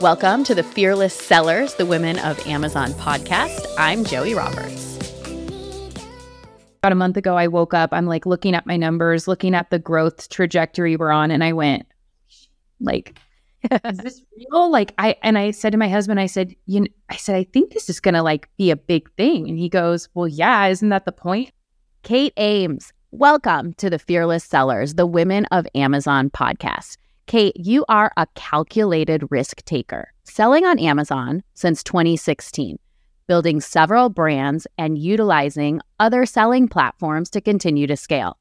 Welcome to the Fearless Sellers, the Women of Amazon podcast. I'm Joie Roberts. About a month ago, I woke up, I'm like looking at my numbers, looking at the growth trajectory we're on, and I went, like, is this real? Like, I, and I said to my husband, I said, you I said, I think this is to like be a big thing. And he goes, well, yeah, isn't that the point? Kate Ames, welcome to the Fearless Sellers, the Women of Amazon podcast. Kate, you are a calculated risk taker, selling on Amazon since 2016, building several brands and utilizing other selling platforms to continue to scale,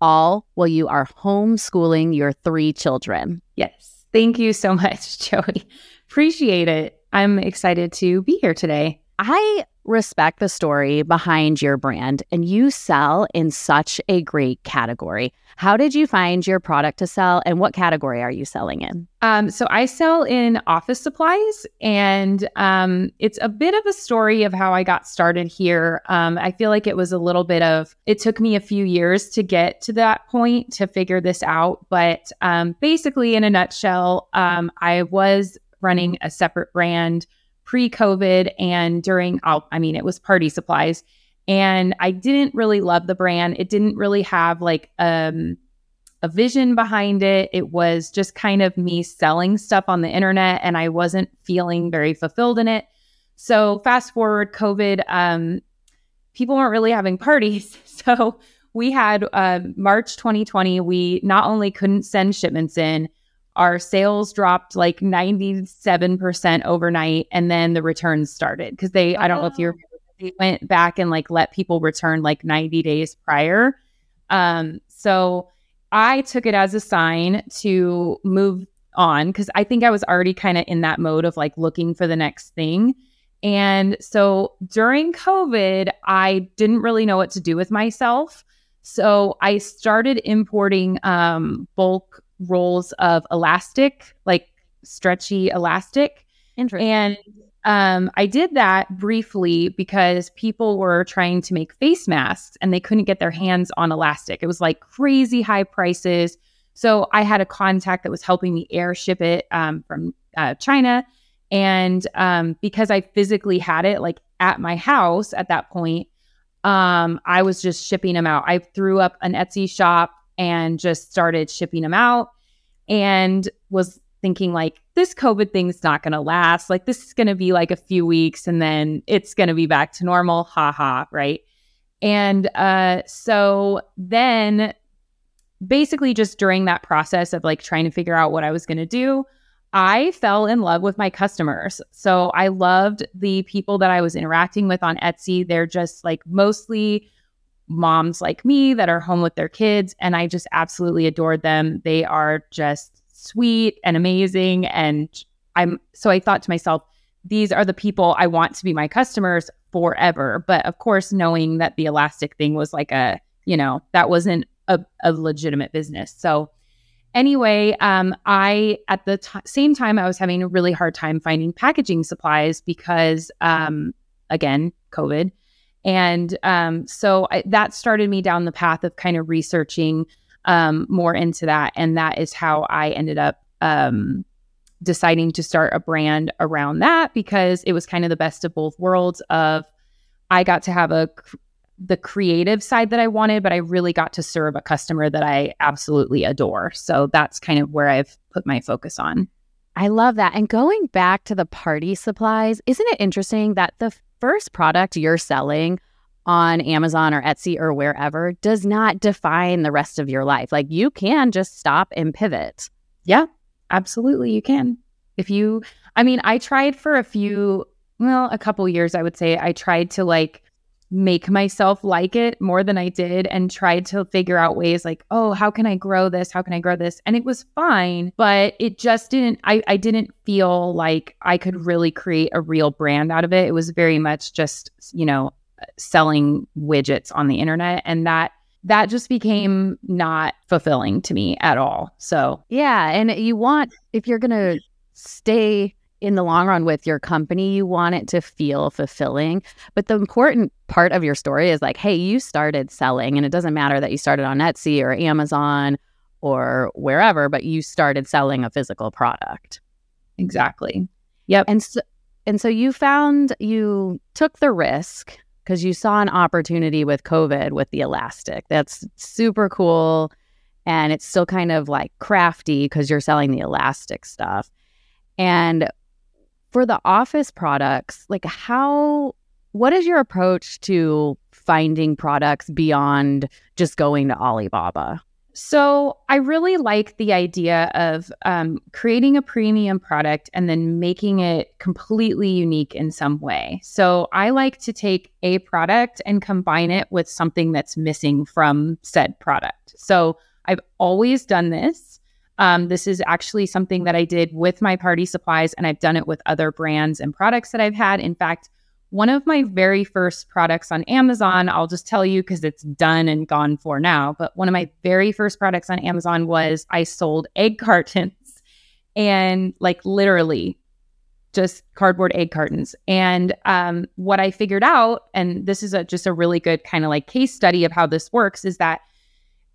all while you are homeschooling your three children. Yes. Thank you so much, Joie. Appreciate it. I'm excited to be here today. I respect the story behind your brand and you sell in such a great category. How did you find your product to sell and what category are you selling in? Um, so I sell in office supplies and um, it's a bit of a story of how I got started here. Um, I feel like it was a little bit of, it took me a few years to get to that point to figure this out. But um, basically, in a nutshell, um, I was running a separate brand pre COVID and during, I mean, it was party supplies. And I didn't really love the brand. It didn't really have like um, a vision behind it. It was just kind of me selling stuff on the internet, and I wasn't feeling very fulfilled in it. So, fast forward, COVID, um, people weren't really having parties. So, we had uh, March 2020, we not only couldn't send shipments in, our sales dropped like 97% overnight and then the returns started. Because they i don't know if you they went back and like let people return like 90 days prior. Um so i took it as a sign to move on because i think i was already kind of in that mode of like looking for the next thing. And so during covid i didn't really know what to do with myself. So i started importing um bulk rolls of elastic, like stretchy elastic. And um, I did that briefly because people were trying to make face masks and they couldn't get their hands on elastic. It was like crazy high prices. So I had a contact that was helping me air ship it um, from uh, China. And um, because I physically had it like at my house at that point, um, I was just shipping them out. I threw up an Etsy shop and just started shipping them out and was thinking like this covid thing's not going to last. Like this is going to be like a few weeks and then it's going to be back to normal. Ha ha right? And uh so then basically just during that process of like trying to figure out what i was going to do i fell in love with my customers. So i loved the people that i was interacting with on etsy. They're just like mostly moms like me that are home with their kids. And I just absolutely adored them. They are just sweet and amazing. And I'm so I thought to myself, these are the people I want to be my customers forever. But of course, knowing that the elastic thing was like a, you know, that wasn't a, a legitimate business. So anyway, um, I at the t- same time I was having a really hard time finding packaging supplies because, um, again, COVID. And um, so I, that started me down the path of kind of researching um, more into that. And that is how I ended up um, deciding to start a brand around that because it was kind of the best of both worlds of I got to have a the creative side that I wanted, but I really got to serve a customer that I absolutely adore. So that's kind of where I've put my focus on. I love that. And going back to the party supplies, isn't it interesting that the first product you're selling on Amazon or Etsy or wherever does not define the rest of your life. Like you can just stop and pivot. Yeah, absolutely. You can. If you, I mean, I tried for a few, well, a couple years, I would say, I tried to like make myself like it more than I did and tried to figure out ways like, oh, how can I grow this? How can I grow this? And it was fine, but it just didn't, I, I didn't feel like I could really create a real brand out of it. It was very much just, you know, selling widgets on the internet. And that, that just became not fulfilling to me at all. So, yeah. And you want, if you're going to stay in the long run with your company, you want it to feel fulfilling. But the important part of your story is like, hey, you started selling, and it doesn't matter that you started on Etsy or Amazon or wherever, but you started selling a physical product. Exactly. Yep. And so and so you found you took the risk because you saw an opportunity with COVID with the elastic. That's super cool. And it's still kind of like crafty because you're selling the elastic stuff. And for the office products, like how, what is your approach to finding products beyond just going to Alibaba? So I really like the idea of um, creating a premium product and then making it completely unique in some way. So I like to take a product and combine it with something that's missing from said product. So I've always done this. Um, this is actually something that I did with my party supplies, and I've done it with other brands and products that I've had. In fact, one of my very first products on Amazon, I'll just tell you because it's done and gone for now, but one of my very first products on Amazon was I sold egg cartons and like literally just cardboard egg cartons. And um, what I figured out, and this is a, just a really good kind of like case study of how this works, is that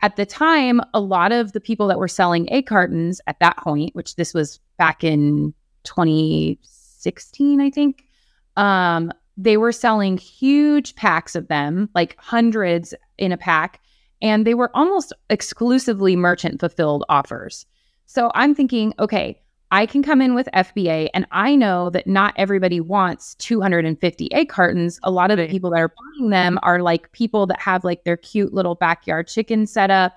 at the time, a lot of the people that were selling egg cartons at that point, which this was back in 2016, I think, um, they were selling huge packs of them, like hundreds in a pack, and they were almost exclusively merchant fulfilled offers. So I'm thinking, okay, I can come in with FBA and I know that not everybody wants 250 egg cartons. A lot of the people that are buying them are like people that have like their cute little backyard chicken set up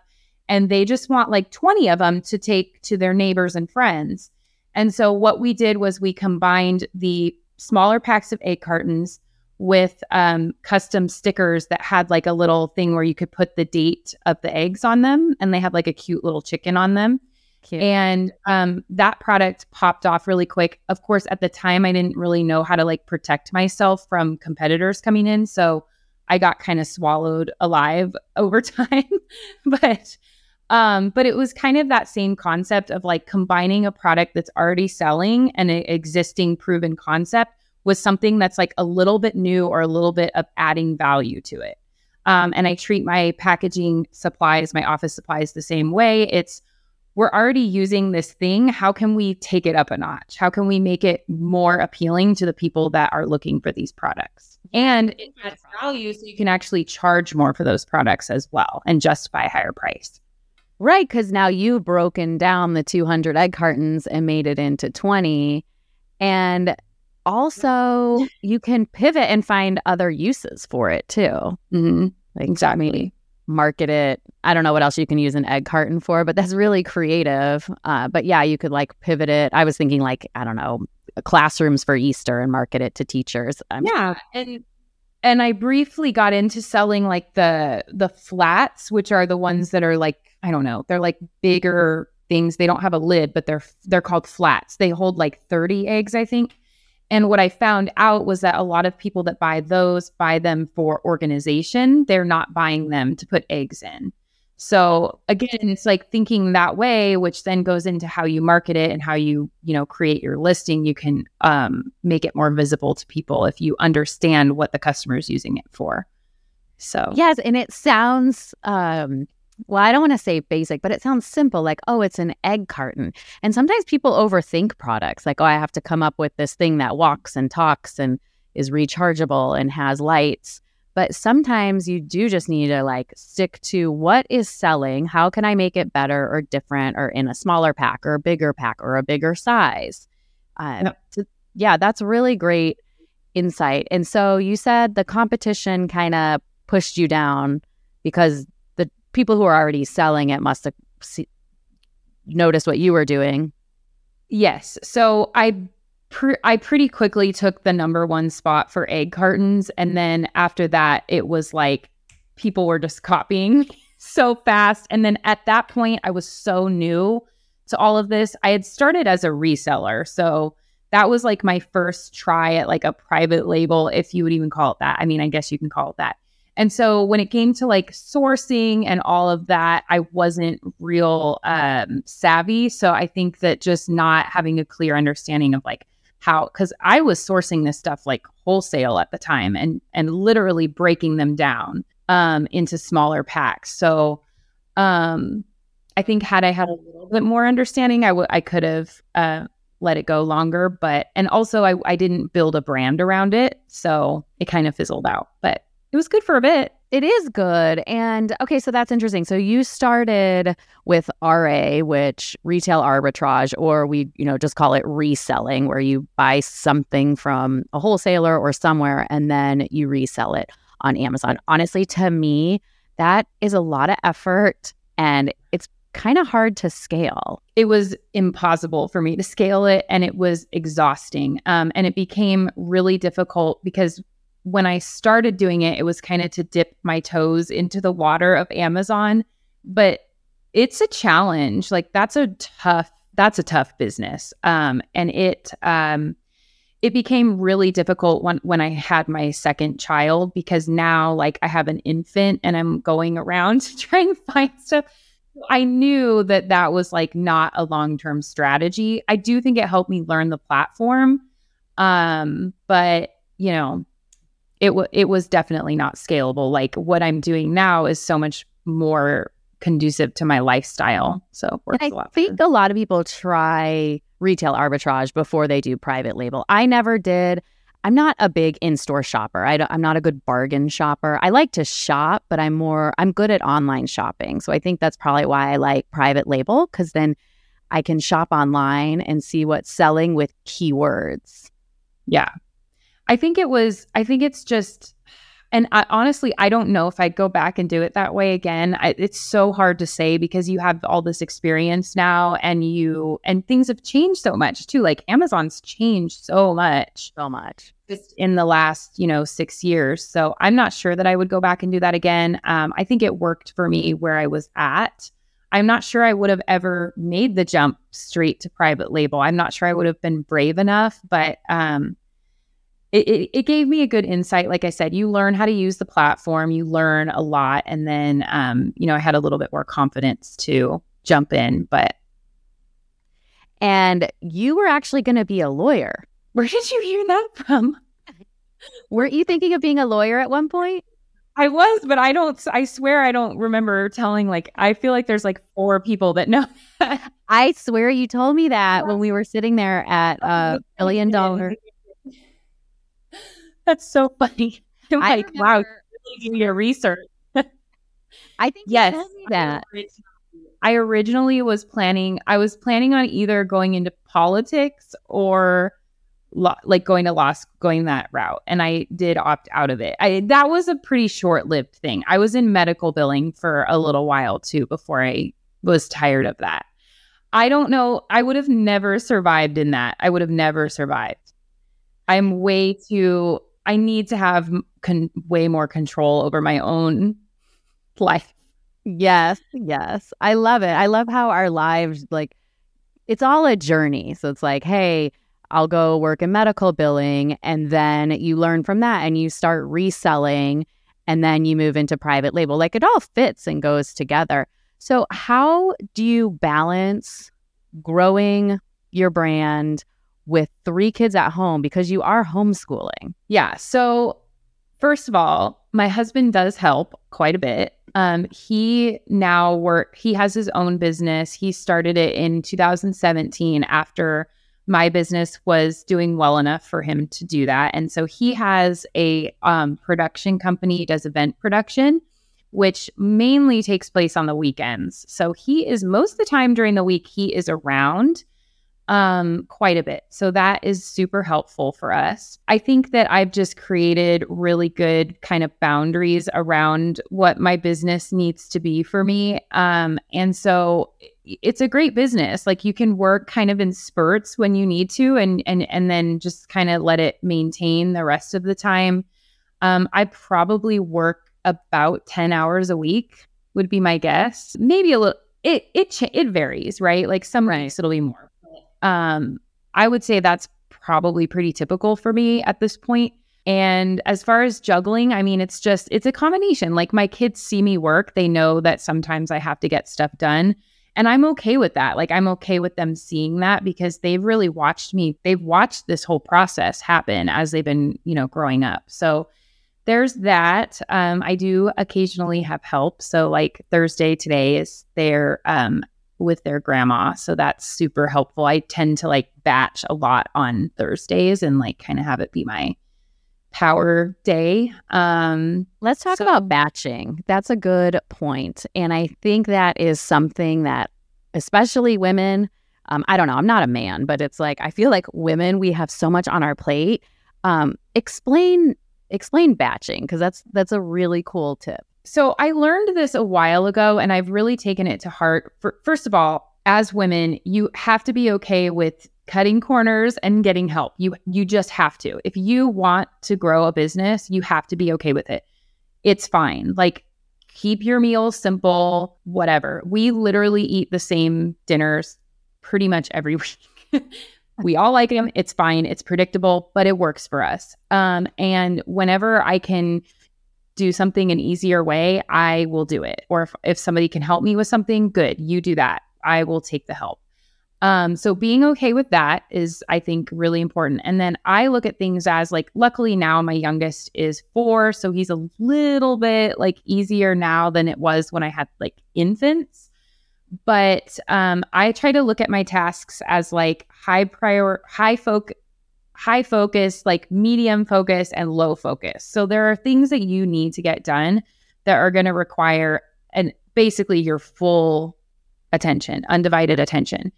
and they just want like 20 of them to take to their neighbors and friends. And so what we did was we combined the smaller packs of egg cartons with um, custom stickers that had like a little thing where you could put the date of the eggs on them and they had like a cute little chicken on them. Cute. And um, that product popped off really quick. Of course, at the time, I didn't really know how to like protect myself from competitors coming in. So I got kind of swallowed alive over time. but um, but it was kind of that same concept of like combining a product that's already selling and an existing proven concept with something that's like a little bit new or a little bit of adding value to it. Um, and I treat my packaging supplies, my office supplies the same way. It's we're already using this thing. How can we take it up a notch? How can we make it more appealing to the people that are looking for these products? And it adds value so you can actually charge more for those products as well and justify a higher price. Right. Because now you've broken down the 200 egg cartons and made it into 20. And also, you can pivot and find other uses for it too. Mm-hmm. Like exactly. Market it. I don't know what else you can use an egg carton for, but that's really creative. Uh, but yeah, you could like pivot it. I was thinking like I don't know classrooms for Easter and market it to teachers. I'm- yeah, and and I briefly got into selling like the the flats, which are the ones that are like I don't know, they're like bigger things. They don't have a lid, but they're they're called flats. They hold like 30 eggs, I think. And what I found out was that a lot of people that buy those buy them for organization. They're not buying them to put eggs in. So again, it's like thinking that way, which then goes into how you market it and how you, you know, create your listing. You can um, make it more visible to people if you understand what the customer is using it for. So yes, and it sounds um, well, I don't want to say basic, but it sounds simple like, oh, it's an egg carton. And sometimes people overthink products like, oh, I have to come up with this thing that walks and talks and is rechargeable and has lights. But sometimes you do just need to like stick to what is selling. How can I make it better or different or in a smaller pack or a bigger pack or a bigger size? Uh, yep. to, yeah, that's really great insight. And so you said the competition kind of pushed you down because people who are already selling it must have noticed what you were doing. Yes. So I I pretty quickly took the number one spot for egg cartons, and then after that, it was like people were just copying so fast. And then at that point, I was so new to all of this. I had started as a reseller, so that was like my first try at like a private label, if you would even call it that. I mean, I guess you can call it that. And so when it came to like sourcing and all of that, I wasn't real um, savvy. So I think that just not having a clear understanding of like how, because I was sourcing this stuff like wholesale at the time and and literally breaking them down um, into smaller packs. So um, I think had I had a little bit more understanding, I would I could have uh, let it go longer. But, and also I, I didn't build a brand around it. So it kind of fizzled out, but it was good for a bit. It is good. And okay, so that's interesting. So you started with RA, which retail arbitrage, or we, you know, just call it reselling, where you buy something from a wholesaler or somewhere and then you resell it on Amazon. Honestly, to me, that is a lot of effort and it's kind of hard to scale. It was impossible for me to scale it and it was exhausting. Um, and it became really difficult because when I started doing it, it was kind of to dip my toes into the water of Amazon. But it's a challenge. Like that's a tough, that's a tough business. Um, and it um it became really difficult when when I had my second child because now like I have an infant and I'm going around to try and find stuff. I knew that that was like not a long-term strategy. I do think it helped me learn the platform. Um, but you know, it w- it was definitely not scalable. Like what I'm doing now is so much more conducive to my lifestyle. So I think a lot of people try retail arbitrage before they do private label. I never did. I'm not a big in-store shopper. I am not a good bargain shopper. I like to shop, but I'm more I'm good at online shopping. So I think that's probably why I like private label cuz then I can shop online and see what's selling with keywords. Yeah. I think it was, I think it's just, and I, honestly, I don't know if I'd go back and do it that way again. I, it's so hard to say because you have all this experience now and you, and things have changed so much too. Like Amazon's changed so much. So much. Just in the last, you know, six years. So I'm not sure that I would go back and do that again. Um, I think it worked for me where I was at. I'm not sure I would have ever made the jump straight to private label. I'm not sure I would have been brave enough, but um, it, it, it, gave me a good insight. Like I said, you learn how to use the platform, you learn a lot. And then, um, you know, I had a little bit more confidence to jump in. But, and you were actually going to be a lawyer. Where did you hear that from? Weren't you thinking of being a lawyer at one point? I was, but I don't, I swear I don't remember telling, like, I feel like there's like four people that know. I swear you told me that when we were sitting there at a uh, billion dollar that's so funny. I'm like, remember, wow, really do your research. I think yes, that. I originally was planning. I was planning on either going into politics or like going to law, going that route, and I did opt out of it. I that was a pretty short lived thing. I was in medical billing for a little while too before I was tired of that. I don't know. I would have never survived in that. I would have never survived. I'm way too I need to have con- way more control over my own life. Yes, yes. I love it. I love how our lives like it's all a journey. So it's like, hey, I'll go work in medical billing and then you learn from that and you start reselling and then you move into private label. Like it all fits and goes together. So how do you balance growing your brand with three kids at home because you are homeschooling? Yeah. So, first of all, my husband does help quite a bit. Um, he now work. He has his own business. He started it in 2017 after my business was doing well enough for him to do that, and so he has a um, production company. He does event production, which mainly takes place on the weekends. So he is most of the time during the week he is around um, quite a bit. So that is super helpful for us. I think that I've just created really good kind of boundaries around what my business needs to be for me. Um, and so it's a great business. Like you can work kind of in spurts when you need to and and and then just kind of let it maintain the rest of the time. Um, I probably work about 10 hours a week would be my guess. Maybe a little it it it varies, right? Like some right. weeks it'll be more um, I would say that's probably pretty typical for me at this point. And as far as juggling, I mean, it's just, it's a combination. Like my kids see me work, they know that sometimes I have to get stuff done. And I'm okay with that. Like I'm okay with them seeing that because they've really watched me, they've watched this whole process happen as they've been, you know, growing up. So there's that. Um, I do occasionally have help. So like Thursday today is their um, with their grandma. So that's super helpful. I tend to like batch a lot on Thursdays and like kind of have it be my power day. Um, Let's talk so- about batching. That's a good point. And I think that is something that, especially women, um, I don't know, I'm not a man, but it's like, I feel like women, we have so much on our plate. Um, explain explain batching because that's that's a really cool tip. So I learned this a while ago and I've really taken it to heart. For, first of all, as women, you have to be okay with cutting corners and getting help. You you just have to. If you want to grow a business, you have to be okay with it. It's fine. Like keep your meals simple, whatever. We literally eat the same dinners pretty much every week. we all like them. It's fine. It's predictable, but it works for us. Um, and whenever I can do something an easier way, I will do it. Or if, if somebody can help me with something, good, you do that. I will take the help. Um, so being okay with that is, I think, really important. And then I look at things as like, luckily now my youngest is four, so he's a little bit like easier now than it was when I had like infants but um, I try to look at my tasks as like high prior, high focus, high focus, like medium focus, and low focus. So there are things that you need to get done that are going to require and basically your full attention, undivided attention.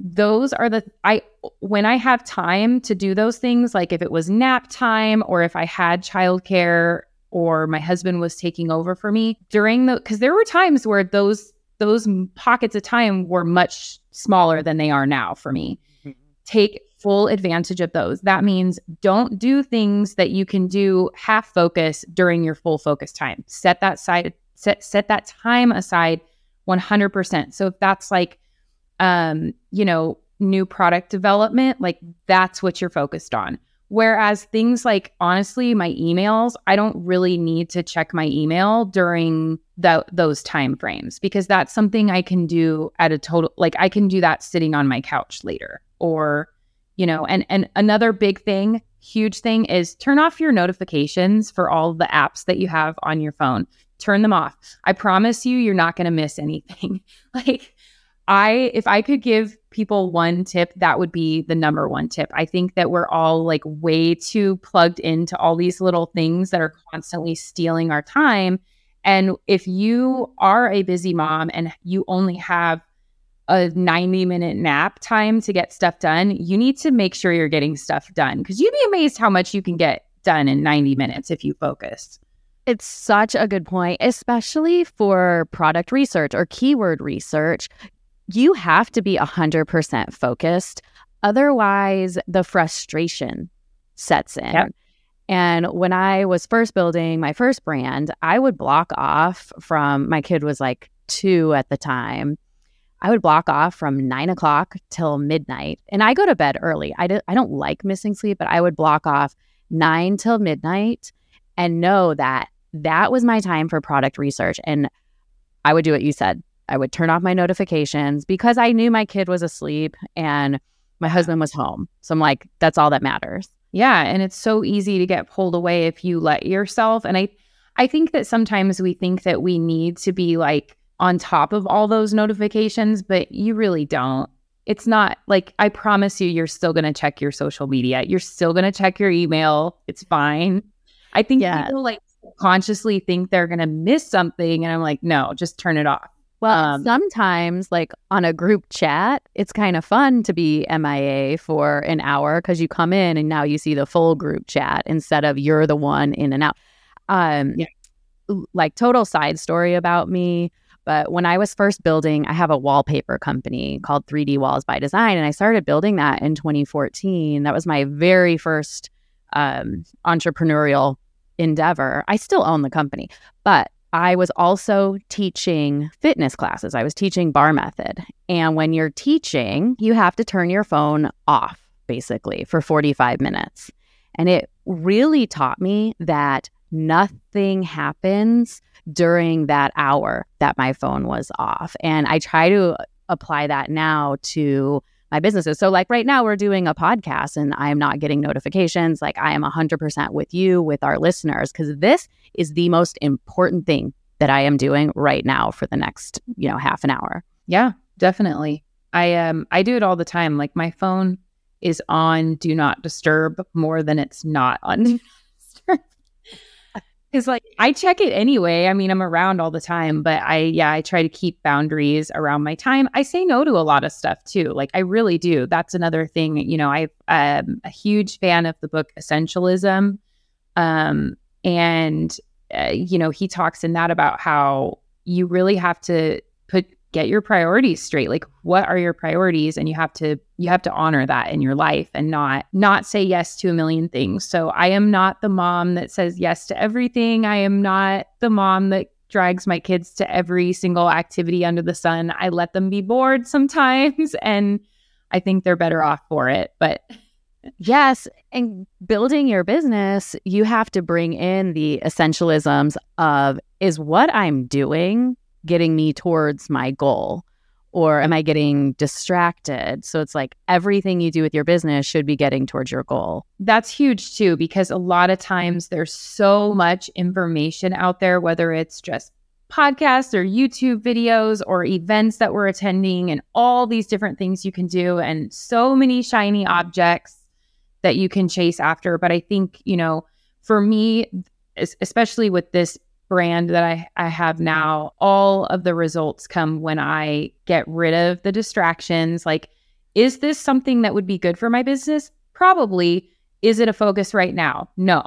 Those are the I when I have time to do those things, like if it was nap time or if I had childcare or my husband was taking over for me during the because there were times where those those pockets of time were much smaller than they are now for me. Mm-hmm. Take full advantage of those. That means don't do things that you can do half focus during your full focus time. Set that side set set that time aside 100%. So if that's like um, you know, new product development, like that's what you're focused on. Whereas things like honestly, my emails, I don't really need to check my email during the, those time frames because that's something I can do at a total like I can do that sitting on my couch later or you know and and another big thing huge thing is turn off your notifications for all the apps that you have on your phone turn them off i promise you you're not going to miss anything like I, if I could give people one tip, that would be the number one tip. I think that we're all like way too plugged into all these little things that are constantly stealing our time. And if you are a busy mom and you only have a 90 minute nap time to get stuff done, you need to make sure you're getting stuff done because you'd be amazed how much you can get done in 90 minutes if you focus. It's such a good point, especially for product research or keyword research you have to be 100% focused. Otherwise, the frustration sets in. Yep. And when I was first building my first brand, I would block off from my kid was like two at the time. I would block off from nine o'clock till midnight. And I go to bed early. I, do, I don't like missing sleep, but I would block off nine till midnight and know that that was my time for product research. And I would do what you said I would turn off my notifications because I knew my kid was asleep and my husband was home. So I'm like, that's all that matters. Yeah, and it's so easy to get pulled away if you let yourself. And I I think that sometimes we think that we need to be like on top of all those notifications, but you really don't. It's not like I promise you you're still going to check your social media. You're still going to check your email. It's fine. I think yeah. people like consciously think they're going to miss something and I'm like, "No, just turn it off." Well, um, sometimes, like on a group chat, it's kind of fun to be MIA for an hour because you come in and now you see the full group chat instead of you're the one in and out. Um, yeah. Like, total side story about me. But when I was first building, I have a wallpaper company called 3D Walls by Design, and I started building that in 2014. That was my very first um, entrepreneurial endeavor. I still own the company, but I was also teaching fitness classes. I was teaching bar method. And when you're teaching, you have to turn your phone off basically for 45 minutes. And it really taught me that nothing happens during that hour that my phone was off. And I try to apply that now to my businesses. So, like right now, we're doing a podcast and I am not getting notifications. Like, I am 100% with you, with our listeners, because this is the most important thing that I am doing right now for the next, you know, half an hour. Yeah. definitely. I um I do it all the time. Like my phone is on do not disturb more than it's not on. Cause like I check it anyway. I mean, I'm around all the time, but I yeah, I try to keep boundaries around my time. I say no to a lot of stuff too. Like I really do. That's another thing. You know, I'm um, a huge fan of the book Essentialism, um, and uh, you know, he talks in that about how you really have to put get your priorities straight. Like what are your priorities? And you have to you have to honor that in your life and not not say yes to a million things. So i am not the mom that says yes to everything. I am not the mom that drags my kids to every single activity under the sun. I let them be bored sometimes and i think they're better off for it. But yes and building your business you have to bring in the essentialisms of is what i'm doing getting me towards my goal? Or am I getting distracted? So it's like everything you do with your business should be getting towards your goal. That's huge too, because a lot of times there's so much information out there, whether it's just podcasts or YouTube videos or events that we're attending, and all these different things you can do, and so many shiny objects that you can chase after. But I think, you know, for me, especially with this brand that I, I have now, all of the results come when I get rid of the distractions. Like, is this something that would be good for my business? Probably. Is it a focus right now? No.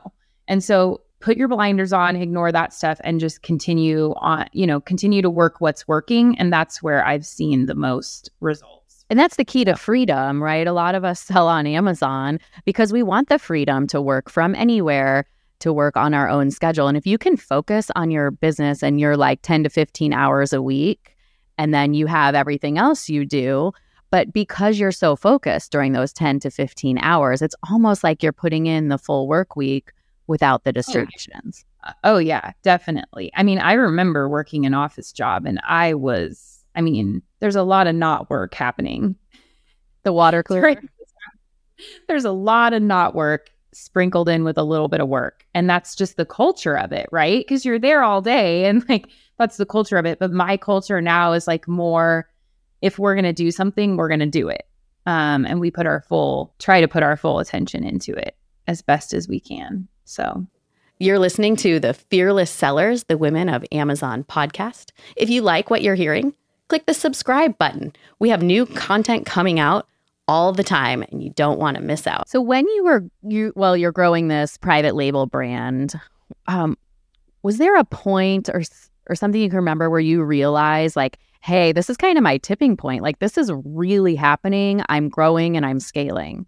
And so put your blinders on, ignore that stuff, and just continue on, you know, continue to work what's working. And that's where I've seen the most results. And that's the key to freedom, right? A lot of us sell on Amazon because we want the freedom to work from anywhere to work on our own schedule. And if you can focus on your business and you're like 10 to 15 hours a week, and then you have everything else you do, but because you're so focused during those 10 to 15 hours, it's almost like you're putting in the full work week without the oh, distractions. Oh, oh yeah, definitely. I mean, I remember working an office job and I was, I mean, there's a lot of not work happening. The water cooler. There's a lot of not work sprinkled in with a little bit of work. And that's just the culture of it, right? Because you're there all day and like that's the culture of it. But my culture now is like more if we're going to do something, we're going to do it. Um, and we put our full, try to put our full attention into it as best as we can. So you're listening to the Fearless Sellers, the Women of Amazon podcast. If you like what you're hearing, click the subscribe button. We have new content coming out all the time and you don't want to miss out. So when you were you well you're growing this private label brand, um was there a point or or something you can remember where you realized like hey, this is kind of my tipping point. Like this is really happening. I'm growing and I'm scaling.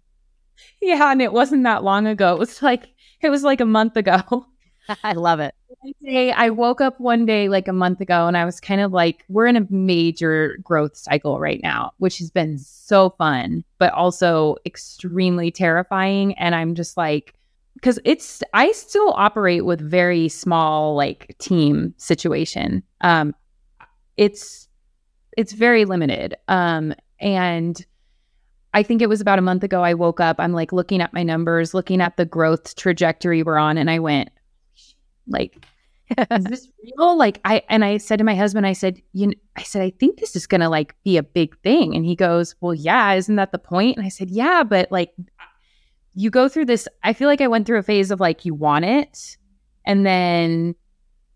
Yeah, and it wasn't that long ago. It was like it was like a month ago. I love it. Day, I woke up one day like a month ago and I was kind of like, we're in a major growth cycle right now, which has been so fun, but also extremely terrifying. And I'm just like, because it's, I still operate with very small like team situation. Um, it's, it's very limited. Um, and I think it was about a month ago I woke up, I'm like looking at my numbers, looking at the growth trajectory we're on, and I went, like, is this real? Like, I and I said to my husband, I said, you, know, I said, I think this is gonna like be a big thing. And he goes, Well, yeah, isn't that the point? And I said, Yeah, but like, you go through this. I feel like I went through a phase of like you want it, and then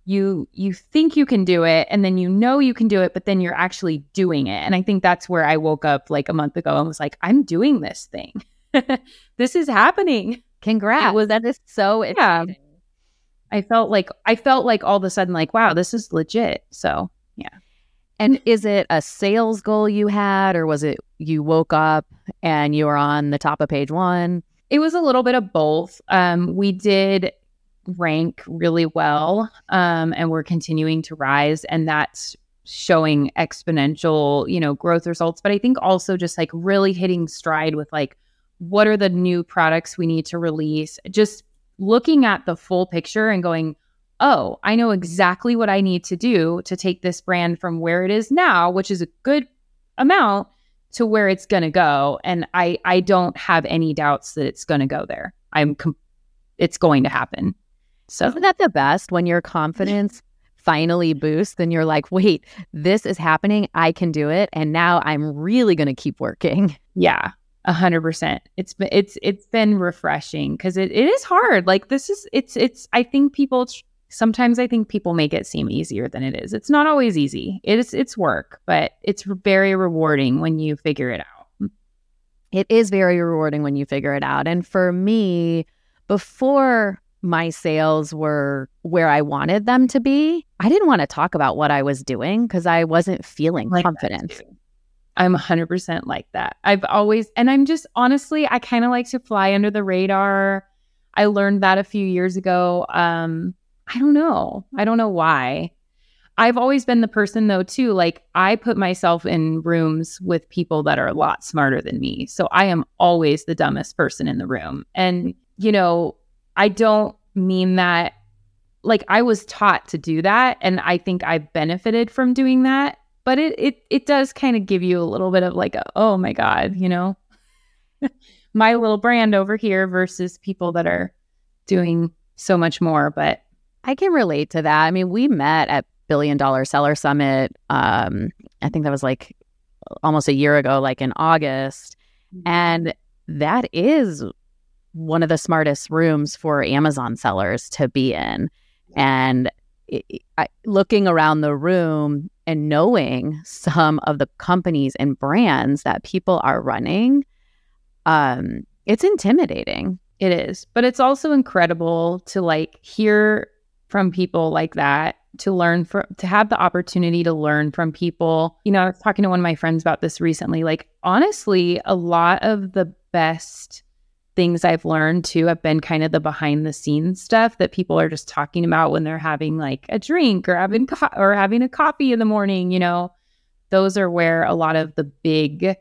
you you think you can do it and then you know you can do it but then you're actually doing it and i think that's where i woke up like a month ago and was like i'm doing this thing this is happening congrats was that is so exciting. I felt like I felt like all of a sudden like wow this is legit. So yeah. And is it a sales goal you had, or was it you woke up and you were on the top of page one? It was a little bit of both. Um, we did rank really well, um, and we're continuing to rise, and that's showing exponential, you know, growth results. But I think also just like really hitting stride with like what are the new products we need to release, just looking at the full picture and going, oh, I know exactly what I need to do to take this brand from where it is now, which is a good amount, to where it's going to go. And I, I don't have any doubts that it's going to go there. I'm, com- it's going to happen. So isn't that the best when your confidence finally boosts, then you're like, wait, this is happening. I can do it. And now I'm really going to keep working. Yeah. A hundred percent. It's been it's it's been refreshing because it, it is hard. Like this is it's it's I think people sometimes I think people make it seem easier than it is. It's not always easy. It is it's work, but it's very rewarding when you figure it out. It is very rewarding when you figure it out. And for me, before my sales were where I wanted them to be, I didn't want to talk about what I was doing because I wasn't feeling like confident. I'm 100% like that. I've always, and I'm just honestly, I kind of like to fly under the radar. I learned that a few years ago. Um, I don't know. I don't know why. I've always been the person though too like I put myself in rooms with people that are a lot smarter than me. So I am always the dumbest person in the room. And you know, I don't mean that like I was taught to do that and I think I benefited from doing that, but it it it does kind of give you a little bit of like a, oh my god, you know. my little brand over here versus people that are doing so much more, but I can relate to that. I mean, we met at billion dollar seller summit. Um, I think that was like almost a year ago, like in August. Mm-hmm. And that is one of the smartest rooms for Amazon sellers to be in. And it, I, looking around the room and knowing some of the companies and brands that people are running, um, it's intimidating. It is, but it's also incredible to like hear from people like that to learn from to have the opportunity to learn from people. You know, I was talking to one of my friends about this recently. Like honestly, a lot of the best things I've learned too have been kind of the behind the scenes stuff that people are just talking about when they're having like a drink or having co- or having a coffee in the morning, you know. Those are where a lot of the big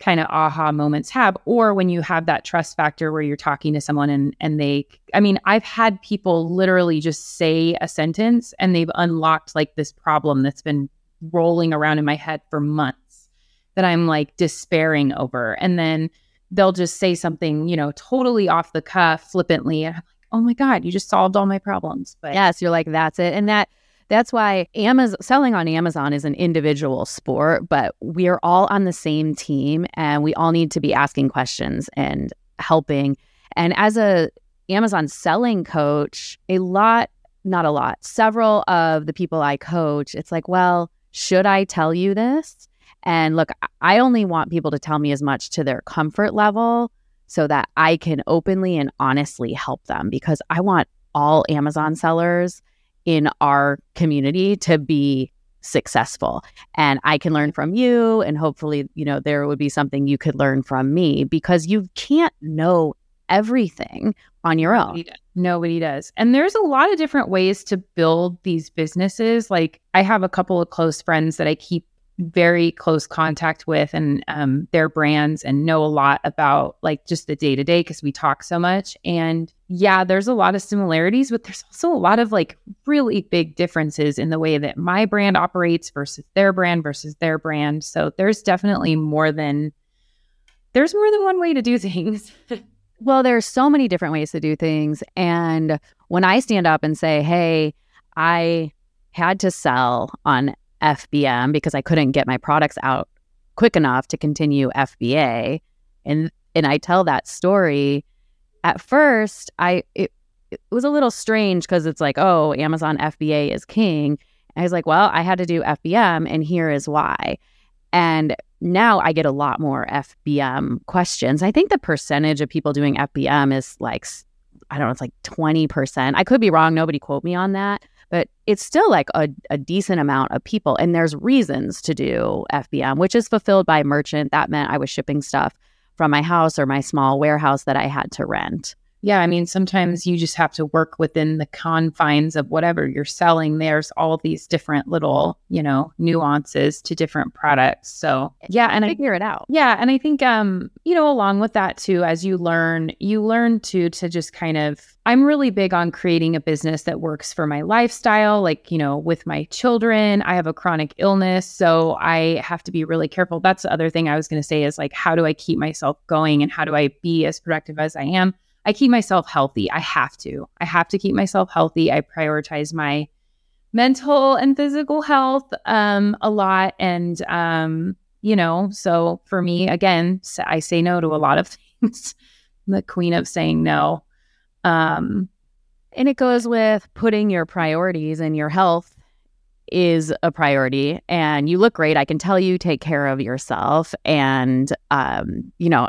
kind of aha moments have or when you have that trust factor where you're talking to someone and and they I mean I've had people literally just say a sentence and they've unlocked like this problem that's been rolling around in my head for months that I'm like despairing over and then they'll just say something you know totally off the cuff flippantly and I'm like oh my god you just solved all my problems but yes you're like that's it and that that's why Amazon selling on Amazon is an individual sport, but we are all on the same team and we all need to be asking questions and helping. And as a Amazon selling coach, a lot, not a lot, several of the people I coach, it's like, well, should I tell you this? And look, I only want people to tell me as much to their comfort level so that I can openly and honestly help them because I want all Amazon sellers in our community to be successful and i can learn from you and hopefully you know there would be something you could learn from me because you can't know everything on your own Nobody does. Nobody does. And there's a lot of different ways to build these businesses. Like I have a couple of close friends that I keep very close contact with and um, their brands and know a lot about like just the day to day because we talk so much. And yeah, there's a lot of similarities, but there's also a lot of like really big differences in the way that my brand operates versus their brand versus their brand. So there's definitely more than there's more than one way to do things. well, there's so many different ways to do things. And when I stand up and say, hey, I had to sell on FBM because I couldn't get my products out quick enough to continue FBA. And and I tell that story. At first, I it, it was a little strange because it's like, oh, Amazon FBA is king. And I was like, well, I had to do FBM, and here is why. And now I get a lot more FBM questions. I think the percentage of people doing FBM is like, I don't know, it's like 20%. I could be wrong. Nobody quote me on that but it's still like a, a decent amount of people. And there's reasons to do FBM, which is fulfilled by merchant. That meant I was shipping stuff from my house or my small warehouse that I had to rent. Yeah, I mean, sometimes you just have to work within the confines of whatever you're selling. There's all these different little, you know, nuances to different products. So, yeah, and I figure I, it out. Yeah, and I think um, you know, along with that too, as you learn, you learn to to just kind of I'm really big on creating a business that works for my lifestyle, like, you know, with my children. I have a chronic illness, so I have to be really careful. That's the other thing I was going to say is like how do I keep myself going and how do I be as productive as I am? I keep myself healthy. I have to. I have to keep myself healthy. I prioritize my mental and physical health um, a lot. And, um, you know, so for me, again, I say no to a lot of things. the queen of saying no. Um, and it goes with putting your priorities and your health is a priority and you look great. I can tell you take care of yourself. And, um, you know,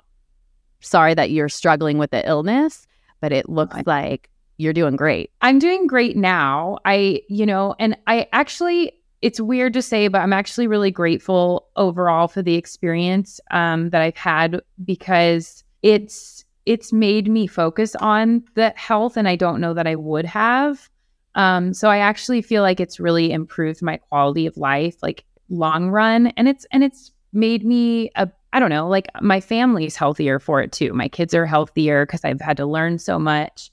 sorry that you're struggling with the illness, but it looks like you're doing great. I'm doing great now. I, you know, and I actually, it's weird to say, but I'm actually really grateful overall for the experience um, that I've had because it's it's made me focus on the health, and I don't know that I would have. Um, so I actually feel like it's really improved my quality of life, like long run, and it's and it's made me a I don't know, like my family's healthier for it too. My kids are healthier because I've had to learn so much.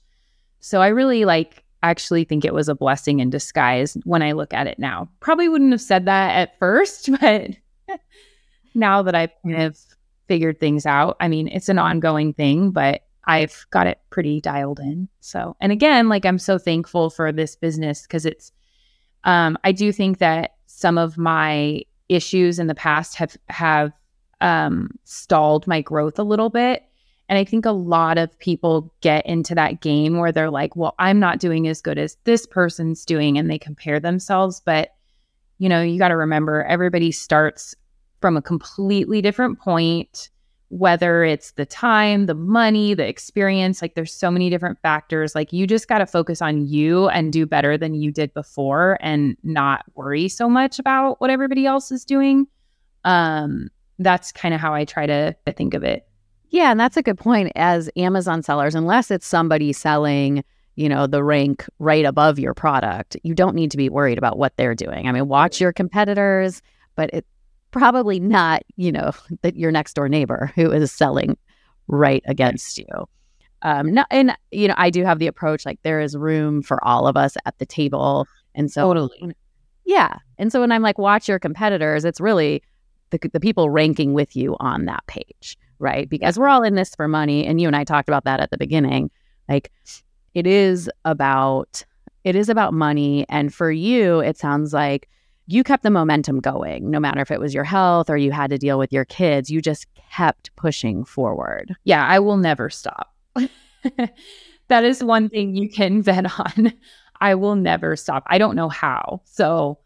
So I really like actually think it was a blessing in disguise when I look at it now. Probably wouldn't have said that at first, but now that I've kind of figured things out, I mean, it's an ongoing thing, but I've got it pretty dialed in. So, and again, like I'm so thankful for this business because it's, um, I do think that some of my issues in the past have have um, stalled my growth a little bit. And I think a lot of people get into that game where they're like, well, I'm not doing as good as this person's doing, and they compare themselves. But, you know, you got to remember everybody starts from a completely different point whether it's the time, the money, the experience, like there's so many different factors. Like you just got to focus on you and do better than you did before and not worry so much about what everybody else is doing. Um that's kind of how I try to, to think of it. Yeah, and that's a good point as Amazon sellers unless it's somebody selling you know, the rank right above your product, you don't need to be worried about what they're doing. I mean, watch your competitors, but it, probably not, you know, that your next door neighbor who is selling right against you. Um, no, and you know, I do have the approach like there is room for all of us at the table, and so totally, yeah. And so when I'm like, watch your competitors, it's really the the people ranking with you on that page, right? Because we're all in this for money, and you and I talked about that at the beginning. Like, it is about it is about money, and for you, it sounds like you kept the momentum going, no matter if it was your health or you had to deal with your kids. You just kept pushing forward. Yeah, I will never stop. that is one thing you can bet on. I will never stop. I don't know how. So,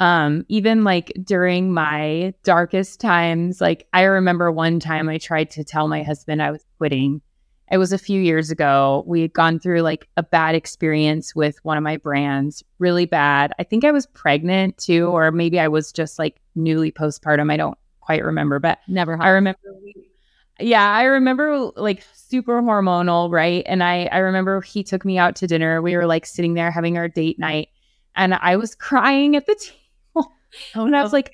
um, even like during my darkest times, like I remember one time I tried to tell my husband I was quitting it was a few years ago. We had gone through like a bad experience with one of my brands, really bad. I think I was pregnant too, or maybe I was just like newly postpartum. I don't quite remember, but never. I remember we, yeah, I remember like super hormonal, right? And I I remember he took me out to dinner. We were like sitting there having our date night, and I was crying at the table. Oh, and I was like,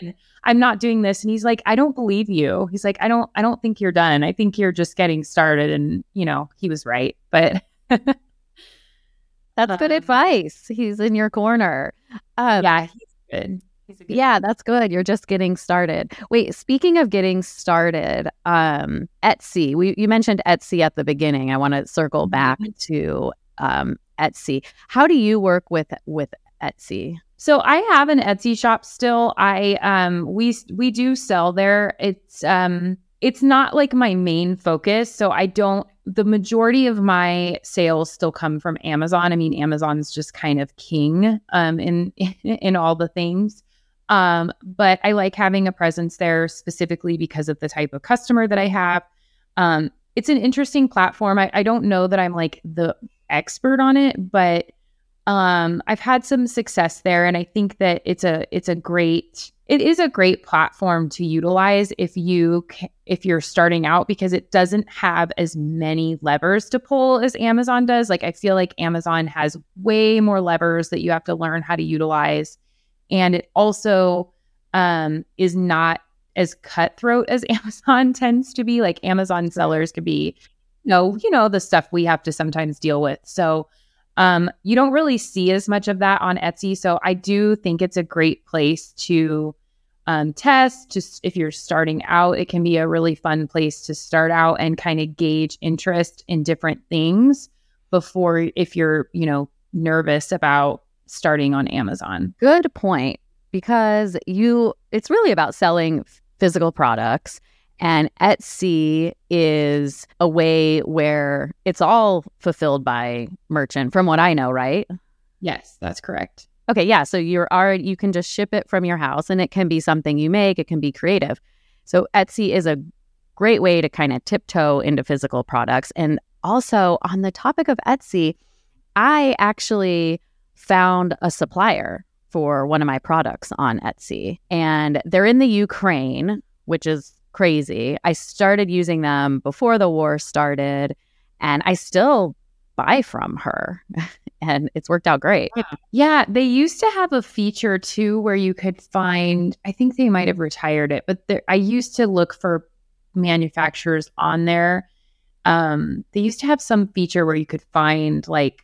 I'm done. I'm not doing this. And he's like, I don't believe you. He's like, I don't, I don't think you're done. I think you're just getting started. And, you know, he was right. But that's good um, advice. He's in your corner. Um, yeah, he's good. He's good yeah, that's good. You're just getting started. Wait, speaking of getting started, um, Etsy. We you mentioned Etsy at the beginning. I want to circle mm-hmm. back to um, Etsy. How do you work with with Etsy? So I have an Etsy shop still. I um we we do sell there. It's um it's not like my main focus. So I don't the majority of my sales still come from Amazon. I mean, Amazon's just kind of king um in in all the things. Um, but I like having a presence there specifically because of the type of customer that I have. Um, it's an interesting platform. I, I don't know that I'm like the expert on it, but um, I've had some success there, and I think that it's a it's a great it is a great platform to utilize if you if you're starting out because it doesn't have as many levers to pull as Amazon does. Like I feel like Amazon has way more levers that you have to learn how to utilize, and it also um, is not as cutthroat as Amazon tends to be. Like Amazon sellers could be, you know, you know the stuff we have to sometimes deal with. So um, you don't really see as much of that on Etsy. So I do think it's a great place to um, test. Just if you're starting out, it can be a really fun place to start out and kind of gauge interest in different things before if you're, you know, nervous about starting on Amazon. Good point because you it's really about selling physical products and Etsy is a way where it's all fulfilled by merchant from what I know, right? Yes, that's correct. Okay, yeah, so you're already you can just ship it from your house and it can be something you make, it can be creative. So Etsy is a great way to kind of tiptoe into physical products and also on the topic of Etsy, I actually found a supplier for one of my products on Etsy and they're in the Ukraine, which is crazy. I started using them before the war started, and I still buy from her. and it's worked out great. Yeah, they used to have a feature too where you could find, I think they might have retired it, but there, I used to look for manufacturers on there. Um, they used to have some feature where you could find like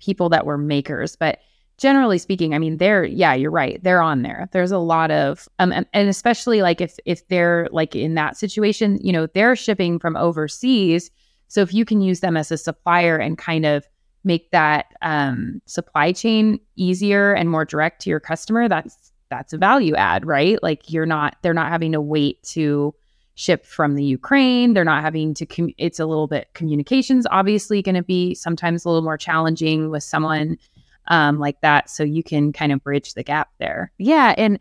people that were makers, but generally speaking, I mean, they're yeah, you're right. They're on there. There's a lot of um, and, and especially like if if they're like in that situation, you know, they're shipping from overseas. So if you can use them as a supplier and kind of make that um, supply chain easier and more direct to your customer, that's that's a value add, right? Like you're not they're not having to wait to ship from the Ukraine. They're not having to. Com- it's a little bit communications obviously going to be sometimes a little more challenging with someone um, like that. So you can kind of bridge the gap there. Yeah. And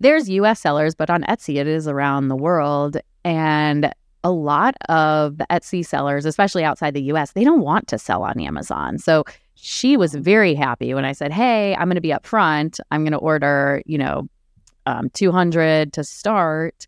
there's US sellers, but on Etsy, it is around the world. And a lot of the Etsy sellers, especially outside the US, they don't want to sell on Amazon. So she was very happy when I said, Hey, I'm going to be up front. I'm going to order, you know, um, 200 to start.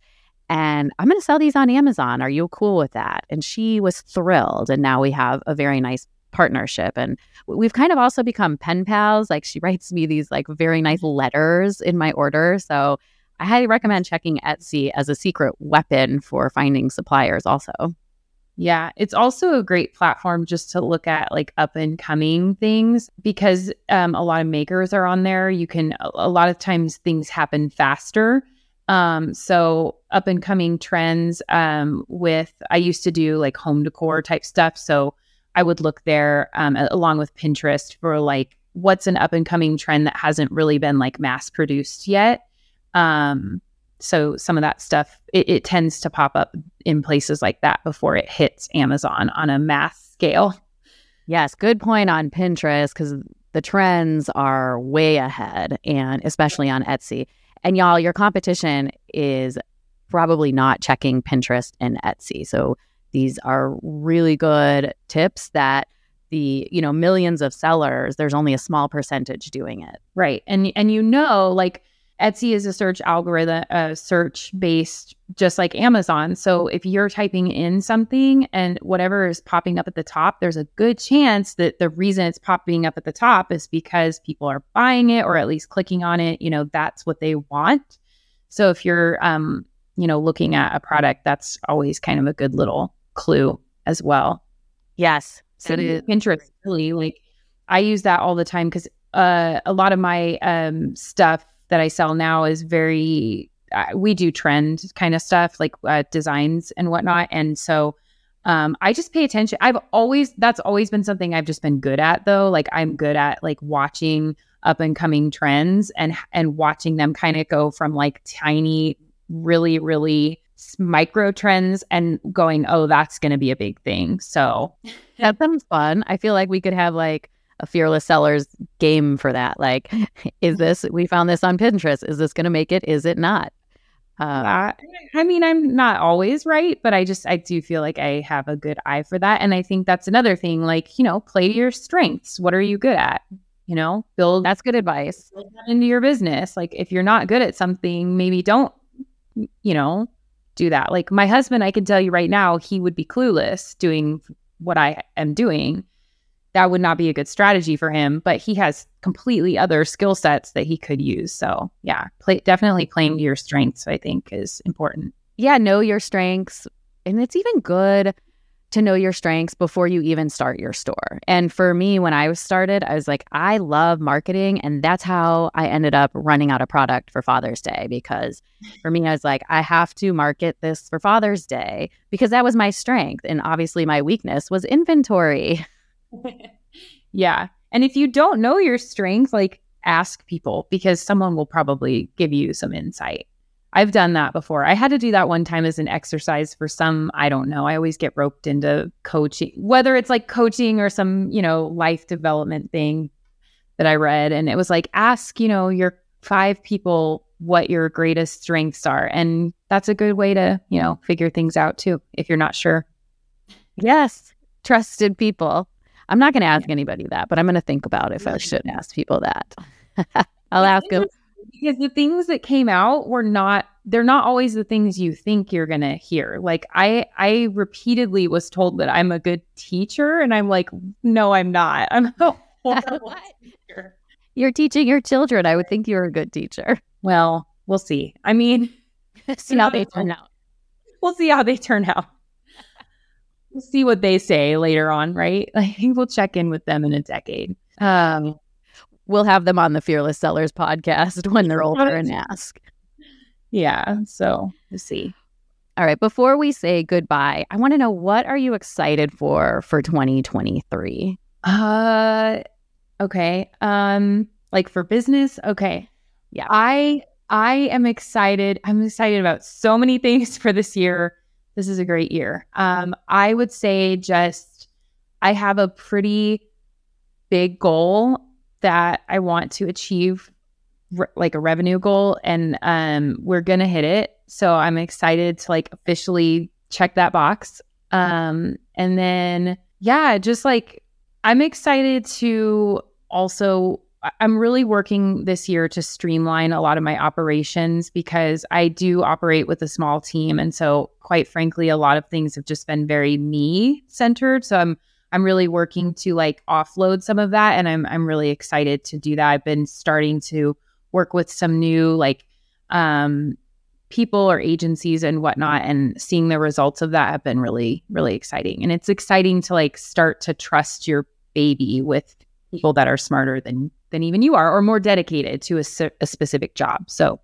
And I'm going to sell these on Amazon. Are you cool with that? And she was thrilled. And now we have a very nice partnership. And we've kind of also become pen pals. Like she writes me these like very nice letters in my order. So I highly recommend checking Etsy as a secret weapon for finding suppliers also. Yeah, it's also a great platform just to look at like up and coming things because um, a lot of makers are on there. You can, a lot of times things happen faster. Um, so up and coming trends um, with, I used to do like home decor type stuff. So I would look there um, along with Pinterest for like what's an up and coming trend that hasn't really been like mass produced yet. Um, so some of that stuff it, it tends to pop up in places like that before it hits Amazon on a mass scale. Yes, good point on Pinterest because the trends are way ahead, and especially on Etsy. And y'all, your competition is probably not checking Pinterest and Etsy. So these are really good tips that the you know millions of sellers there's only a small percentage doing it. Right. And and you know like etsy is a search algorithm uh, search based just like amazon. So if you're typing in something and whatever is popping up at the top there's a good chance that the reason it's popping up at the top is because people are buying it or at least clicking on it. You know that's what they want. So if you're um you know looking at a product that's always kind of a good little clue as well. Yes. So Pinterest really like I use that all the time because uh, a lot of my um, stuff that I sell now is very uh, we do trend kind of stuff like uh, designs and whatnot, and so um, I just pay attention. I've always that's always been something I've just been good at though. Like I'm good at like watching up and coming trends and and watching them kind of go from like tiny, really really micro trends and going, oh, that's going to be a big thing. So that sounds fun. I feel like we could have like a fearless sellers game for that. Like, is this, we found this on Pinterest. Is this going to make it? Is it not? Uh, uh, I mean, I'm not always right, but I just, I do feel like I have a good eye for that. And I think that's another thing, like, you know, play to your strengths. What are you good at? You know, build that's good advice build into your business. Like, if you're not good at something, maybe don't, you know, do that. Like my husband, I can tell you right now, he would be clueless doing what I am doing. That would not be a good strategy for him, but he has completely other skill sets that he could use. So, yeah, play, definitely playing to your strengths, I think, is important. Yeah, know your strengths. And it's even good to know your strengths before you even start your store. And for me, when I started, I was like, I love marketing. And that's how I ended up running out of product for Father's Day because for me, I was like, I have to market this for Father's Day because that was my strength. And obviously, my weakness was inventory. yeah. And if you don't know your strength, like ask people because someone will probably give you some insight. I've done that before. I had to do that one time as an exercise for some, I don't know. I always get roped into coaching, whether it's like coaching or some, you know, life development thing that I read. And it was like, ask, you know, your five people what your greatest strengths are. And that's a good way to, you know, figure things out too, if you're not sure. Yes. Trusted people. I'm not going to ask anybody that, but I'm going to think about if I should ask people that. I'll ask them because the things that came out were not they're not always the things you think you're going to hear. Like I I repeatedly was told that I'm a good teacher and I'm like no I'm not. I'm a horrible teacher. You're teaching your children. I would think you're a good teacher. Well, we'll see. I mean, see how they turn out. We'll see how they turn out. We'll see what they say later on, right? Like I think we'll check in with them in a decade. Um, we'll have them on the Fearless Sellers podcast when they're older and ask. Yeah. So we'll see. All right. Before we say goodbye, I want to know what are you excited for for 2023? Uh okay. Um like for business? Okay. Yeah. I I am excited. I'm excited about so many things for this year. This is a great year. Um I would say just I have a pretty big goal that I want to achieve re- like a revenue goal and um we're going to hit it. So I'm excited to like officially check that box. Um and then yeah, just like I'm excited to also I'm really working this year to streamline a lot of my operations because I do operate with a small team and so quite frankly a lot of things have just been very me centered. So I'm I'm really working to like offload some of that and I'm I'm really excited to do that. I've been starting to work with some new like um people or agencies and whatnot and seeing the results of that have been really really exciting. And it's exciting to like start to trust your baby with people that are smarter than than even you are or more dedicated to a, a specific job. So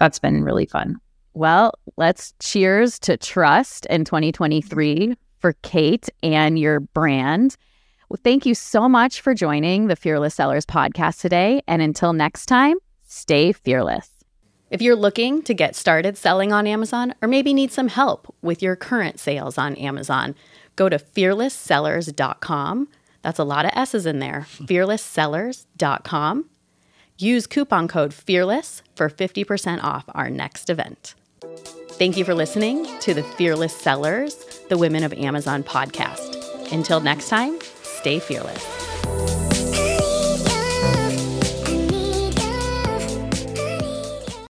that's been really fun. Well let's cheers to trust in 2023 for Kate and your brand. Well, thank you so much for joining the Fearless Sellers podcast today. And until next time, stay fearless. If you're looking to get started selling on Amazon or maybe need some help with your current sales on Amazon, go to fearlesssellers.com. That's a lot of S's in there. fearlesssellers.com. Use coupon code FEARLESS for 50% off our next event. Thank you for listening to the Fearless Sellers, the Women of Amazon podcast. Until next time, stay fearless.